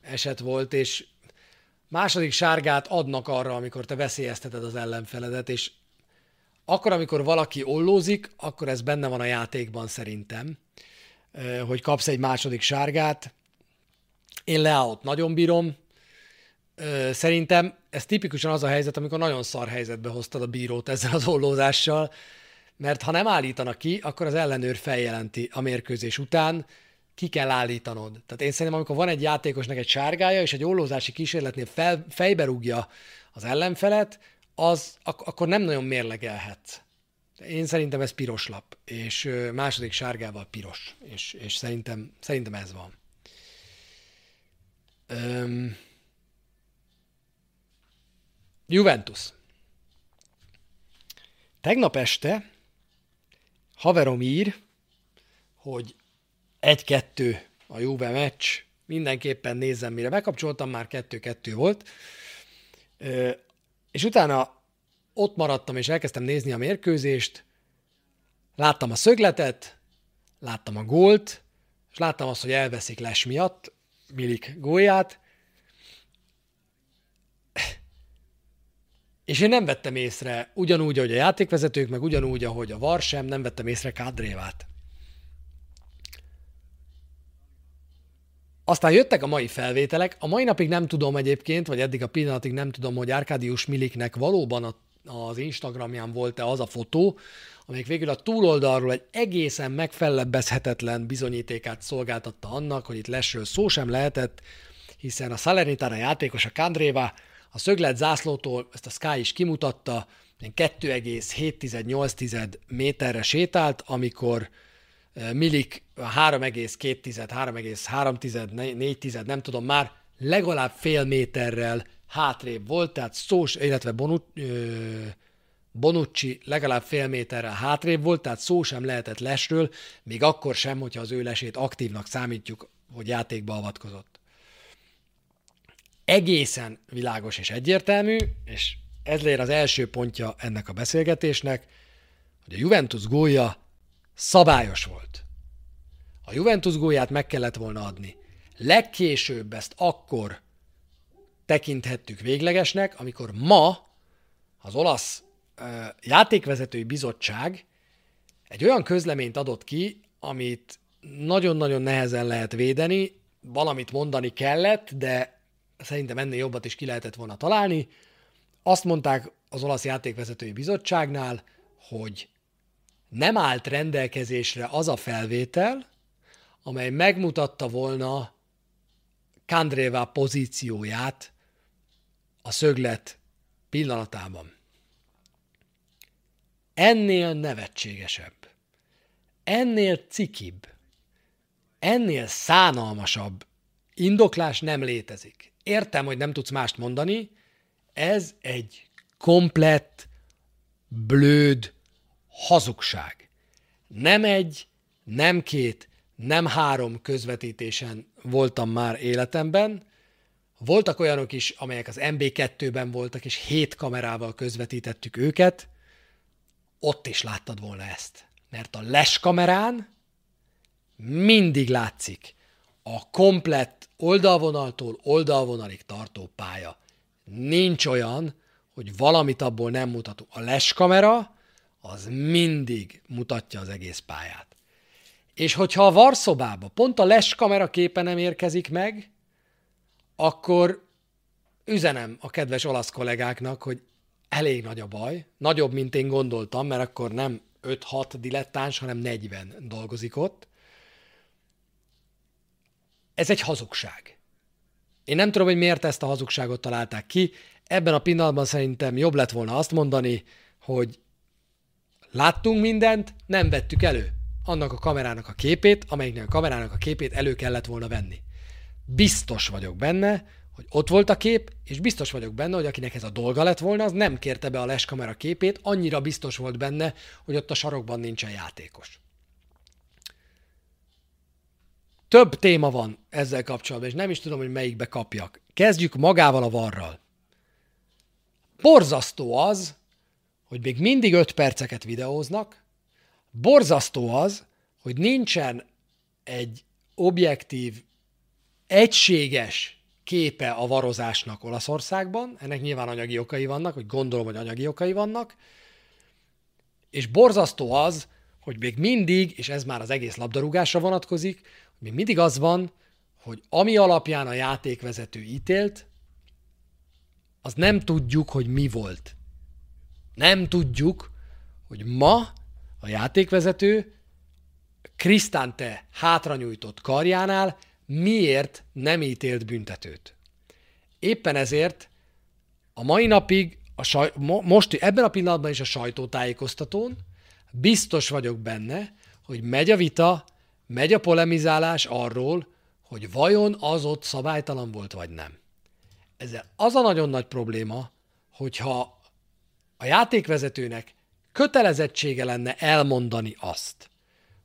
eset volt, és második sárgát adnak arra, amikor te veszélyezteted az ellenfeledet, és akkor, amikor valaki ollózik, akkor ez benne van a játékban szerintem, hogy kapsz egy második sárgát. Én Leaot nagyon bírom, Szerintem ez tipikusan az a helyzet, amikor nagyon szar helyzetbe hoztad a bírót ezzel az ollózással, mert ha nem állítanak ki, akkor az ellenőr feljelenti a mérkőzés után, ki kell állítanod. Tehát én szerintem, amikor van egy játékosnak egy sárgája, és egy ollózási kísérletnél fel, fejbe rúgja az ellenfelet, az ak- akkor nem nagyon mérlegelhet. Én szerintem ez piros lap, és második sárgával piros, és, és szerintem, szerintem ez van. Öm, Juventus. Tegnap este haverom ír, hogy egy-kettő a Juve meccs, mindenképpen nézzem, mire bekapcsoltam, már kettő-kettő volt, és utána ott maradtam, és elkezdtem nézni a mérkőzést, láttam a szögletet, láttam a gólt, és láttam azt, hogy elveszik Les miatt, Milik gólját, És én nem vettem észre, ugyanúgy, ahogy a játékvezetők, meg ugyanúgy, ahogy a VAR sem, nem vettem észre Kádrévát. Aztán jöttek a mai felvételek, a mai napig nem tudom egyébként, vagy eddig a pillanatig nem tudom, hogy Árkádius Miliknek valóban a, az Instagramján volt-e az a fotó, amelyik végül a túloldalról egy egészen megfellebbezhetetlen bizonyítékát szolgáltatta annak, hogy itt lesről szó sem lehetett, hiszen a Salernitana játékos a Kandréva a szöglet zászlótól, ezt a Sky is kimutatta, 2,7-8 méterre sétált, amikor Milik 3,2, 3,3, 4, nem tudom már, legalább fél méterrel hátrébb volt, tehát szós, illetve Bonucci legalább fél méterrel hátrébb volt, tehát szó sem lehetett lesről, még akkor sem, hogyha az ő lesét aktívnak számítjuk, hogy játékba avatkozott. Egészen világos és egyértelmű, és ez lér az első pontja ennek a beszélgetésnek, hogy a Juventus gólja szabályos volt. A Juventus gólját meg kellett volna adni. Legkésőbb ezt akkor tekinthettük véglegesnek, amikor ma az olasz uh, játékvezetői bizottság egy olyan közleményt adott ki, amit nagyon-nagyon nehezen lehet védeni, valamit mondani kellett, de szerintem ennél jobbat is ki lehetett volna találni. Azt mondták az olasz játékvezetői bizottságnál, hogy nem állt rendelkezésre az a felvétel, amely megmutatta volna Kandréva pozícióját a szöglet pillanatában. Ennél nevetségesebb, ennél cikibb, ennél szánalmasabb indoklás nem létezik. Értem, hogy nem tudsz mást mondani, ez egy komplett, blőd hazugság. Nem egy, nem két, nem három közvetítésen voltam már életemben. Voltak olyanok is, amelyek az MB2-ben voltak, és hét kamerával közvetítettük őket. Ott is láttad volna ezt. Mert a les kamerán mindig látszik a komplett oldalvonaltól oldalvonalig tartó pálya. Nincs olyan, hogy valamit abból nem mutatunk. A les kamera az mindig mutatja az egész pályát. És hogyha a varszobába pont a les kamera képe nem érkezik meg, akkor üzenem a kedves olasz kollégáknak, hogy elég nagy a baj, nagyobb, mint én gondoltam, mert akkor nem 5-6 dilettáns, hanem 40 dolgozik ott. Ez egy hazugság. Én nem tudom, hogy miért ezt a hazugságot találták ki. Ebben a pillanatban szerintem jobb lett volna azt mondani, hogy láttunk mindent, nem vettük elő annak a kamerának a képét, amelyiknek a kamerának a képét elő kellett volna venni. Biztos vagyok benne, hogy ott volt a kép, és biztos vagyok benne, hogy akinek ez a dolga lett volna, az nem kérte be a leskamera képét, annyira biztos volt benne, hogy ott a sarokban nincsen játékos. Több téma van ezzel kapcsolatban, és nem is tudom, hogy melyikbe kapjak. Kezdjük magával a varral. Borzasztó az, hogy még mindig 5 perceket videóznak, borzasztó az, hogy nincsen egy objektív, egységes képe a varozásnak Olaszországban, ennek nyilván anyagi okai vannak, hogy gondolom, hogy anyagi okai vannak, és borzasztó az, hogy még mindig, és ez már az egész labdarúgásra vonatkozik, még mindig az van, hogy ami alapján a játékvezető ítélt, az nem tudjuk, hogy mi volt. Nem tudjuk, hogy ma a játékvezető Krisztánte hátranyújtott karjánál miért nem ítélt büntetőt. Éppen ezért a mai napig, a saj, most ebben a pillanatban is a sajtótájékoztatón biztos vagyok benne, hogy megy a vita, megy a polemizálás arról, hogy vajon az ott szabálytalan volt, vagy nem. Ezzel az a nagyon nagy probléma, hogyha a játékvezetőnek kötelezettsége lenne elmondani azt,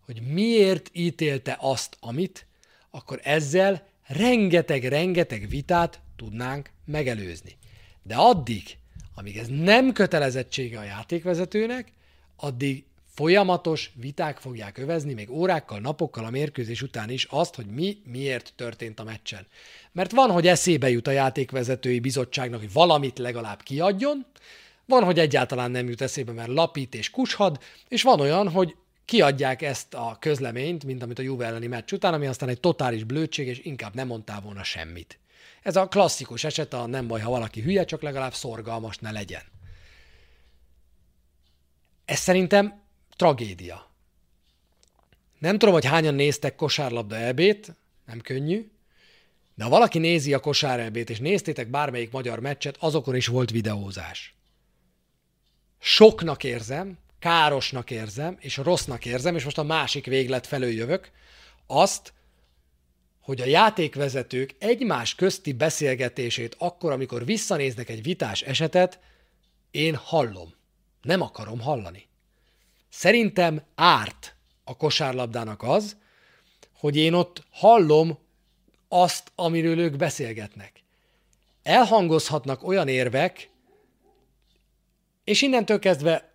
hogy miért ítélte azt, amit, akkor ezzel rengeteg-rengeteg vitát tudnánk megelőzni. De addig, amíg ez nem kötelezettsége a játékvezetőnek, addig folyamatos viták fogják övezni, még órákkal, napokkal a mérkőzés után is azt, hogy mi miért történt a meccsen. Mert van, hogy eszébe jut a játékvezetői bizottságnak, hogy valamit legalább kiadjon, van, hogy egyáltalán nem jut eszébe, mert lapít és kushad, és van olyan, hogy kiadják ezt a közleményt, mint amit a Juve elleni meccs után, ami aztán egy totális blödség, és inkább nem mondtál volna semmit. Ez a klasszikus eset, a nem baj, ha valaki hülye, csak legalább szorgalmas ne legyen. Ez szerintem tragédia. Nem tudom, hogy hányan néztek kosárlabda ebét, nem könnyű, de ha valaki nézi a kosár ebét, és néztétek bármelyik magyar meccset, azokon is volt videózás soknak érzem, károsnak érzem, és rossznak érzem, és most a másik véglet felől jövök, azt, hogy a játékvezetők egymás közti beszélgetését akkor, amikor visszanéznek egy vitás esetet, én hallom. Nem akarom hallani. Szerintem árt a kosárlabdának az, hogy én ott hallom azt, amiről ők beszélgetnek. Elhangozhatnak olyan érvek, és innentől kezdve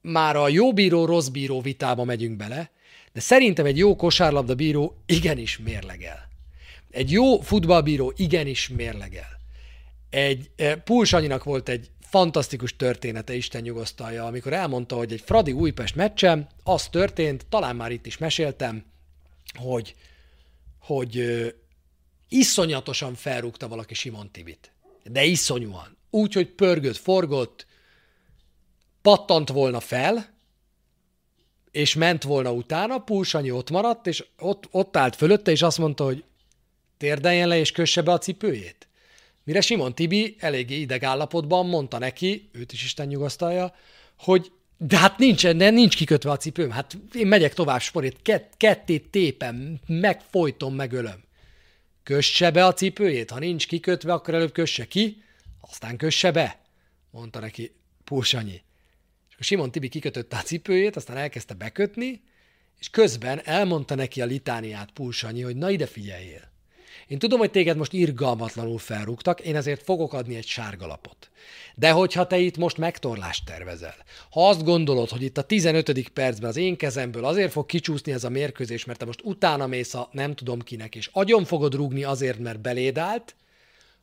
már a jó bíró, rossz bíró vitába megyünk bele, de szerintem egy jó kosárlabda bíró igenis mérlegel. Egy jó futballbíró igenis mérlegel. Egy e, Pulsanyinak volt egy fantasztikus története, Isten nyugosztalja, amikor elmondta, hogy egy Fradi Újpest meccsen az történt, talán már itt is meséltem, hogy, hogy ö, iszonyatosan felrúgta valaki Simon Tibit. De iszonyúan. Úgy, hogy pörgött, forgott, pattant volna fel, és ment volna utána, Pulsanyi ott maradt, és ott, ott állt fölötte, és azt mondta, hogy térdeljen le, és kösse be a cipőjét. Mire Simon Tibi eléggé idegállapotban mondta neki, őt is Isten nyugasztalja, hogy de hát nincs, de nincs kikötve a cipőm. Hát én megyek tovább sporét, kett, kettét tépem, megfojtom, megölöm. Kösse be a cipőjét, ha nincs kikötve, akkor előbb kösse ki, aztán kösse be, mondta neki Pulsanyi. Simon Tibi kikötötte a cipőjét, aztán elkezdte bekötni, és közben elmondta neki a litániát Pulsanyi, hogy na ide figyeljél. Én tudom, hogy téged most irgalmatlanul felrúgtak, én ezért fogok adni egy sárgalapot. De hogyha te itt most megtorlást tervezel, ha azt gondolod, hogy itt a 15. percben az én kezemből azért fog kicsúszni ez a mérkőzés, mert te most utána mész a nem tudom kinek, és agyon fogod rúgni azért, mert beléd állt,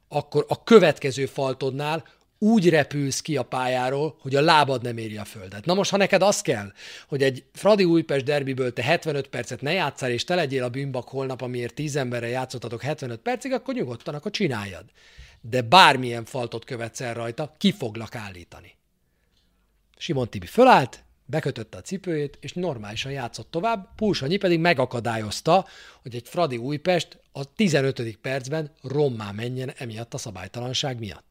akkor a következő faltodnál úgy repülsz ki a pályáról, hogy a lábad nem éri a földet. Na most, ha neked az kell, hogy egy Fradi Újpest derbiből te 75 percet ne játszál, és te legyél a bűnbak holnap, amiért 10 emberre játszottatok 75 percig, akkor nyugodtan, akkor csináljad. De bármilyen faltot követsz el rajta, ki foglak állítani. Simon Tibi fölállt, bekötötte a cipőjét, és normálisan játszott tovább, Pulsanyi pedig megakadályozta, hogy egy Fradi Újpest a 15. percben rommá menjen emiatt a szabálytalanság miatt.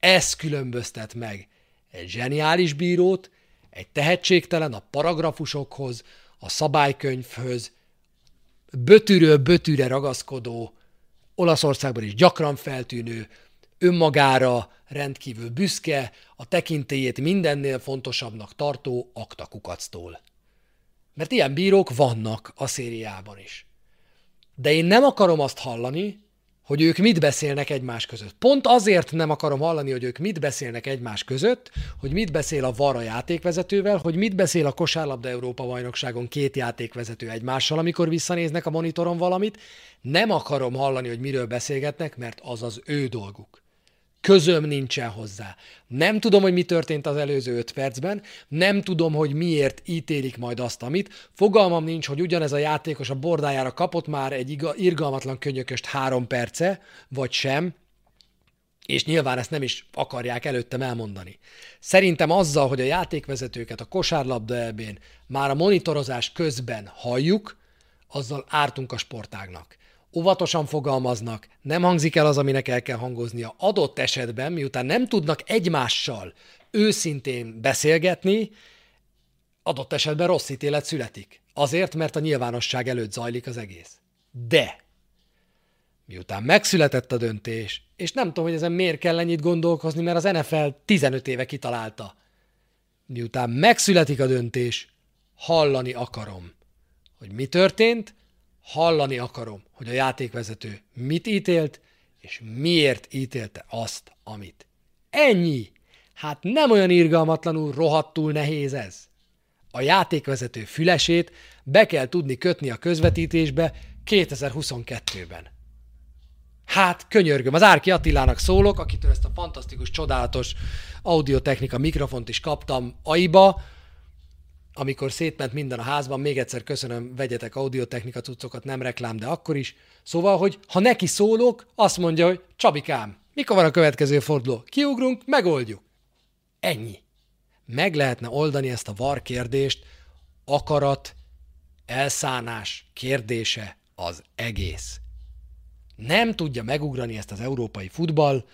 Ez különböztet meg egy zseniális bírót, egy tehetségtelen a paragrafusokhoz, a szabálykönyvhöz, bötűről bötűre ragaszkodó, Olaszországban is gyakran feltűnő, önmagára rendkívül büszke, a tekintélyét mindennél fontosabbnak tartó aktakukactól. Mert ilyen bírók vannak a szériában is. De én nem akarom azt hallani, hogy ők mit beszélnek egymás között. Pont azért nem akarom hallani, hogy ők mit beszélnek egymás között, hogy mit beszél a VAR a játékvezetővel, hogy mit beszél a kosárlabda Európa bajnokságon két játékvezető egymással, amikor visszanéznek a monitoron valamit. Nem akarom hallani, hogy miről beszélgetnek, mert az az ő dolguk közöm nincsen hozzá. Nem tudom, hogy mi történt az előző öt percben, nem tudom, hogy miért ítélik majd azt, amit. Fogalmam nincs, hogy ugyanez a játékos a bordájára kapott már egy irgalmatlan könyököst három perce, vagy sem, és nyilván ezt nem is akarják előttem elmondani. Szerintem azzal, hogy a játékvezetőket a kosárlabda elbén már a monitorozás közben halljuk, azzal ártunk a sportágnak óvatosan fogalmaznak, nem hangzik el az, aminek el kell hangoznia. Adott esetben, miután nem tudnak egymással őszintén beszélgetni, adott esetben rossz ítélet születik. Azért, mert a nyilvánosság előtt zajlik az egész. De, miután megszületett a döntés, és nem tudom, hogy ezen miért kell ennyit gondolkozni, mert az NFL 15 éve kitalálta. Miután megszületik a döntés, hallani akarom, hogy mi történt, hallani akarom, hogy a játékvezető mit ítélt, és miért ítélte azt, amit. Ennyi! Hát nem olyan irgalmatlanul, rohadtul nehéz ez. A játékvezető fülesét be kell tudni kötni a közvetítésbe 2022-ben. Hát, könyörgöm, az Árki Attilának szólok, akitől ezt a fantasztikus, csodálatos audiotechnika mikrofont is kaptam aiba, amikor szétment minden a házban, még egyszer köszönöm, vegyetek audiotechnika cuccokat, nem reklám, de akkor is. Szóval, hogy ha neki szólok, azt mondja, hogy Csabikám, mikor van a következő forduló? Kiugrunk, megoldjuk. Ennyi. Meg lehetne oldani ezt a var kérdést, akarat, elszánás kérdése az egész. Nem tudja megugrani ezt az európai futball,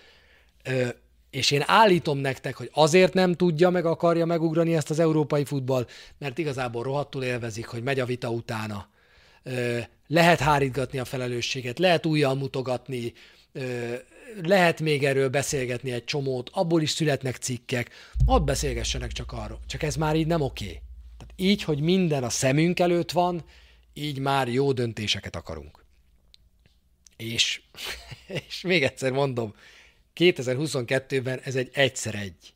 és én állítom nektek, hogy azért nem tudja, meg akarja megugrani ezt az európai futball, mert igazából rohadtul élvezik, hogy megy a vita utána. Lehet hárítgatni a felelősséget, lehet újjal mutogatni, lehet még erről beszélgetni egy csomót, abból is születnek cikkek, ott beszélgessenek csak arról. Csak ez már így nem oké. Tehát így, hogy minden a szemünk előtt van, így már jó döntéseket akarunk. És, és még egyszer mondom, 2022-ben ez egy egyszer egy.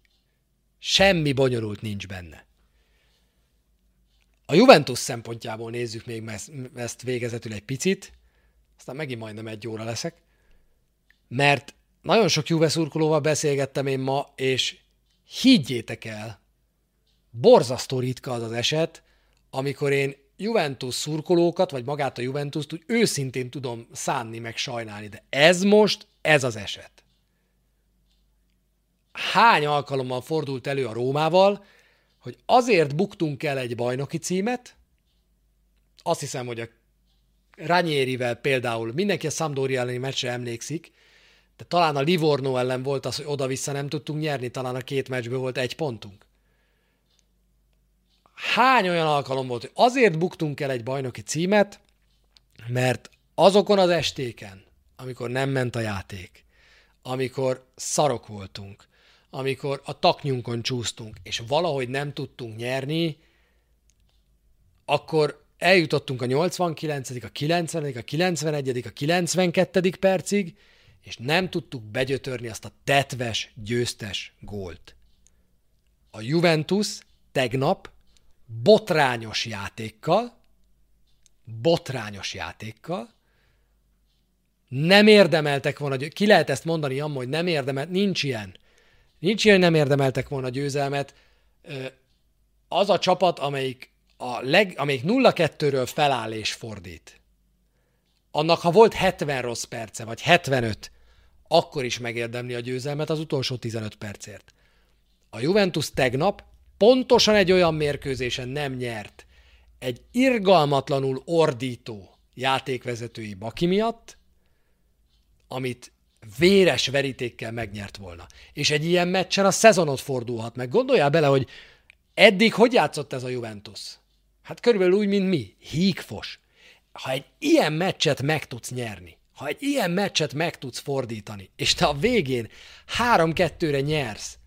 Semmi bonyolult nincs benne. A Juventus szempontjából nézzük még ezt végezetül egy picit, aztán megint majdnem egy óra leszek, mert nagyon sok Juve szurkolóval beszélgettem én ma, és higgyétek el, borzasztó ritka az az eset, amikor én Juventus szurkolókat, vagy magát a Juventus-t úgy őszintén tudom szánni, meg sajnálni, de ez most, ez az eset hány alkalommal fordult elő a Rómával, hogy azért buktunk el egy bajnoki címet, azt hiszem, hogy a Ranierivel például mindenki a Sampdoria elleni meccsre emlékszik, de talán a Livorno ellen volt az, hogy oda-vissza nem tudtunk nyerni, talán a két meccsből volt egy pontunk. Hány olyan alkalom volt, hogy azért buktunk el egy bajnoki címet, mert azokon az estéken, amikor nem ment a játék, amikor szarok voltunk, amikor a taknyunkon csúsztunk, és valahogy nem tudtunk nyerni, akkor eljutottunk a 89., a 90., a 91., a 92. percig, és nem tudtuk begyötörni azt a tetves, győztes gólt. A Juventus tegnap botrányos játékkal, botrányos játékkal, nem érdemeltek volna, ki lehet ezt mondani, amma, hogy nem érdemelt, nincs ilyen. Nincs ilyen, nem érdemeltek volna győzelmet. Az a csapat, amelyik, a leg, amelyik 0-2-ről feláll és fordít, annak ha volt 70 rossz perce, vagy 75, akkor is megérdemli a győzelmet az utolsó 15 percért. A Juventus tegnap pontosan egy olyan mérkőzésen nem nyert egy irgalmatlanul ordító játékvezetői baki miatt, amit véres verítékkel megnyert volna. És egy ilyen meccsen a szezonot fordulhat meg. Gondoljál bele, hogy eddig hogy játszott ez a Juventus? Hát körülbelül úgy, mint mi. Hígfos. Ha egy ilyen meccset meg tudsz nyerni, ha egy ilyen meccset meg tudsz fordítani, és te a végén 3-2-re nyersz,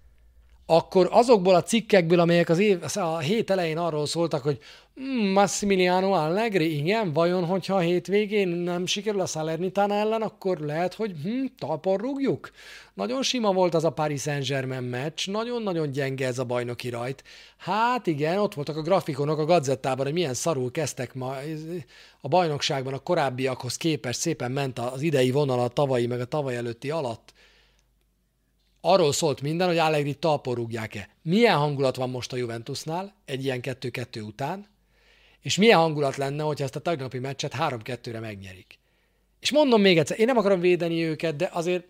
akkor azokból a cikkekből, amelyek az év, a hét elején arról szóltak, hogy Massimiliano Allegri, igen, vajon, hogyha a hétvégén nem sikerül a Salernitana ellen, akkor lehet, hogy hm, talpon rúgjuk? Nagyon sima volt az a Paris Saint-Germain meccs, nagyon-nagyon gyenge ez a bajnoki rajt. Hát igen, ott voltak a grafikonok a gazettában, hogy milyen szarul kezdtek ma a bajnokságban a korábbiakhoz képest, szépen ment az idei vonal a tavalyi, meg a tavaly előtti alatt arról szólt minden, hogy Allegri talpon rúgják-e. Milyen hangulat van most a Juventusnál egy ilyen 2-2 után, és milyen hangulat lenne, hogyha ezt a tegnapi meccset 3-2-re megnyerik. És mondom még egyszer, én nem akarom védeni őket, de azért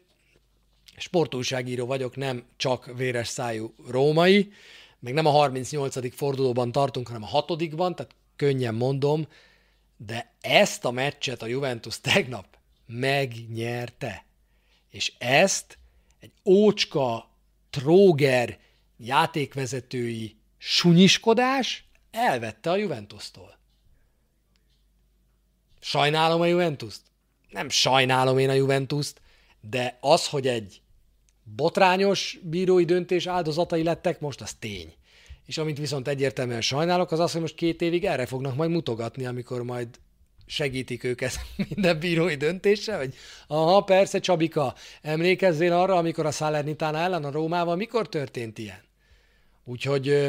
sportúságíró vagyok, nem csak véres szájú római, meg nem a 38. fordulóban tartunk, hanem a hatodikban, tehát könnyen mondom, de ezt a meccset a Juventus tegnap megnyerte. És ezt egy ócska, tróger játékvezetői sunyiskodás elvette a Juventus-tól. Sajnálom a Juventus-t? Nem sajnálom én a Juventus-t, de az, hogy egy botrányos bírói döntés áldozatai lettek, most az tény. És amit viszont egyértelműen sajnálok, az az, hogy most két évig erre fognak majd mutogatni, amikor majd segítik őket minden bírói döntéssel, hogy aha, persze Csabika, emlékezzél arra, amikor a Salernitana ellen a Rómával mikor történt ilyen? Úgyhogy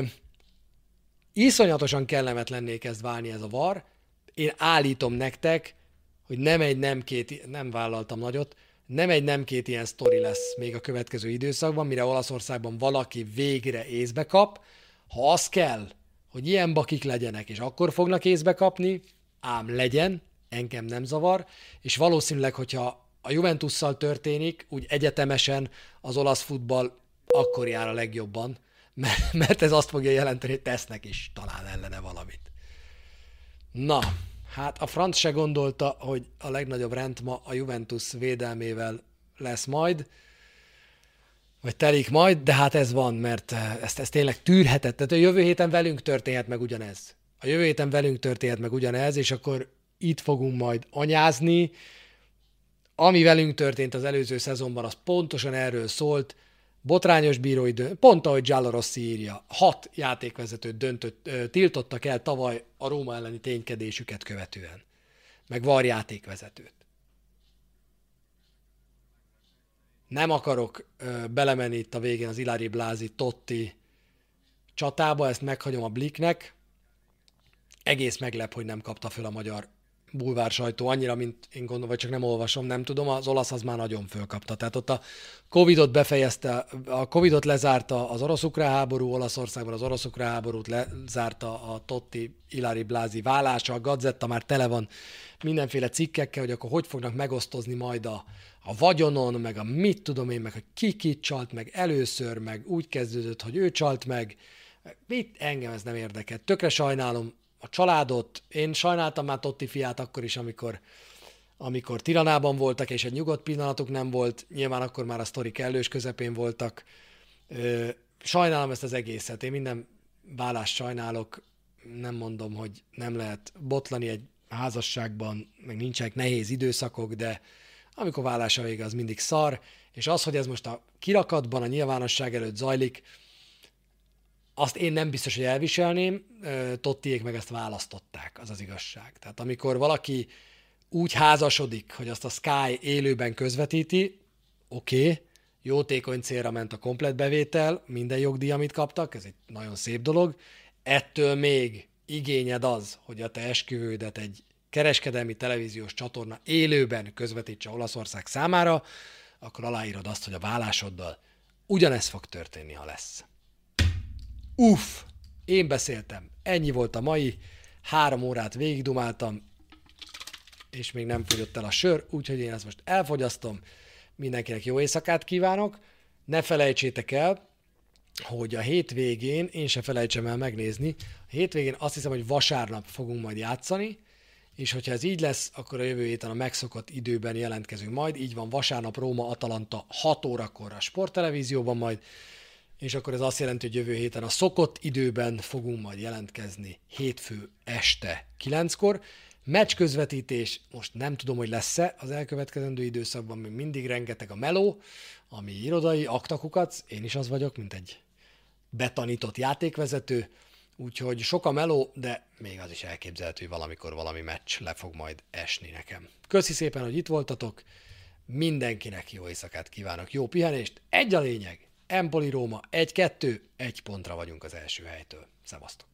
iszonyatosan kellemetlenné kezd válni ez a var. Én állítom nektek, hogy nem egy nem két, nem vállaltam nagyot, nem egy nem két ilyen sztori lesz még a következő időszakban, mire Olaszországban valaki végre észbe kap. Ha az kell, hogy ilyen bakik legyenek, és akkor fognak észbe kapni, ám legyen, engem nem zavar, és valószínűleg, hogyha a Juventusszal történik, úgy egyetemesen az olasz futball akkor jár a legjobban, mert, ez azt fogja jelenteni, hogy tesznek is talán ellene valamit. Na, hát a franc se gondolta, hogy a legnagyobb rend ma a Juventus védelmével lesz majd, vagy telik majd, de hát ez van, mert ezt, ezt tényleg tűrhetett. Tehát a jövő héten velünk történhet meg ugyanez a jövő héten velünk történt meg ugyanez, és akkor itt fogunk majd anyázni. Ami velünk történt az előző szezonban, az pontosan erről szólt, botrányos bírói dönt, pont ahogy Giallo Rossi írja, hat játékvezetőt döntött, tiltottak el tavaly a Róma elleni ténykedésüket követően. Meg var játékvezetőt. Nem akarok ö, belemenni itt a végén az Ilari Blázi Totti csatába, ezt meghagyom a Bliknek, egész meglep, hogy nem kapta föl a magyar bulvár sajtó annyira, mint én gondolom, vagy csak nem olvasom, nem tudom, az olasz az már nagyon fölkapta. Tehát ott a Covidot befejezte, a Covidot lezárta az orosz-ukrán háború, Olaszországban az orosz-ukrán háborút lezárta a Totti Ilari Blázi vállása, a Gazetta már tele van mindenféle cikkekkel, hogy akkor hogy fognak megosztozni majd a, a vagyonon, meg a mit tudom én, meg hogy ki kit csalt meg először, meg úgy kezdődött, hogy ő csalt meg. Mit? Engem ez nem érdekel. Tökre sajnálom a családot. Én sajnáltam már Totti fiát akkor is, amikor amikor tiranában voltak, és egy nyugodt pillanatuk nem volt, nyilván akkor már a sztori kellős közepén voltak. Sajnálom ezt az egészet. Én minden vállást sajnálok, nem mondom, hogy nem lehet botlani egy házasságban, meg nincsenek nehéz időszakok, de amikor vállása vége, az mindig szar, és az, hogy ez most a kirakatban, a nyilvánosság előtt zajlik, azt én nem biztos, hogy elviselném, Tottiék meg ezt választották, az az igazság. Tehát amikor valaki úgy házasodik, hogy azt a Sky élőben közvetíti, oké, okay, jótékony célra ment a komplet bevétel, minden jogdíj, amit kaptak, ez egy nagyon szép dolog, ettől még igényed az, hogy a te esküvődet egy kereskedelmi televíziós csatorna élőben közvetítse Olaszország számára, akkor aláírod azt, hogy a vállásoddal ugyanez fog történni, ha lesz. Uff, én beszéltem, ennyi volt a mai, három órát végigdumáltam, és még nem fogyott el a sör, úgyhogy én ezt most elfogyasztom. Mindenkinek jó éjszakát kívánok. Ne felejtsétek el, hogy a hétvégén, én se felejtsem el megnézni, a hétvégén azt hiszem, hogy vasárnap fogunk majd játszani, és hogyha ez így lesz, akkor a jövő héten a megszokott időben jelentkezünk majd. Így van, vasárnap Róma Atalanta 6 órakor a sporttelevízióban majd, és akkor ez azt jelenti, hogy jövő héten a szokott időben fogunk majd jelentkezni hétfő este 9-kor. Meccs közvetítés, most nem tudom, hogy lesz-e az elkövetkezendő időszakban, még mindig rengeteg a meló, ami irodai aktakukat, én is az vagyok, mint egy betanított játékvezető, úgyhogy sok a meló, de még az is elképzelhető, hogy valamikor valami meccs le fog majd esni nekem. Köszi szépen, hogy itt voltatok, mindenkinek jó éjszakát kívánok, jó pihenést, egy a lényeg, Empoli Róma, egy-kettő, egy pontra vagyunk az első helytől. Szevasztok!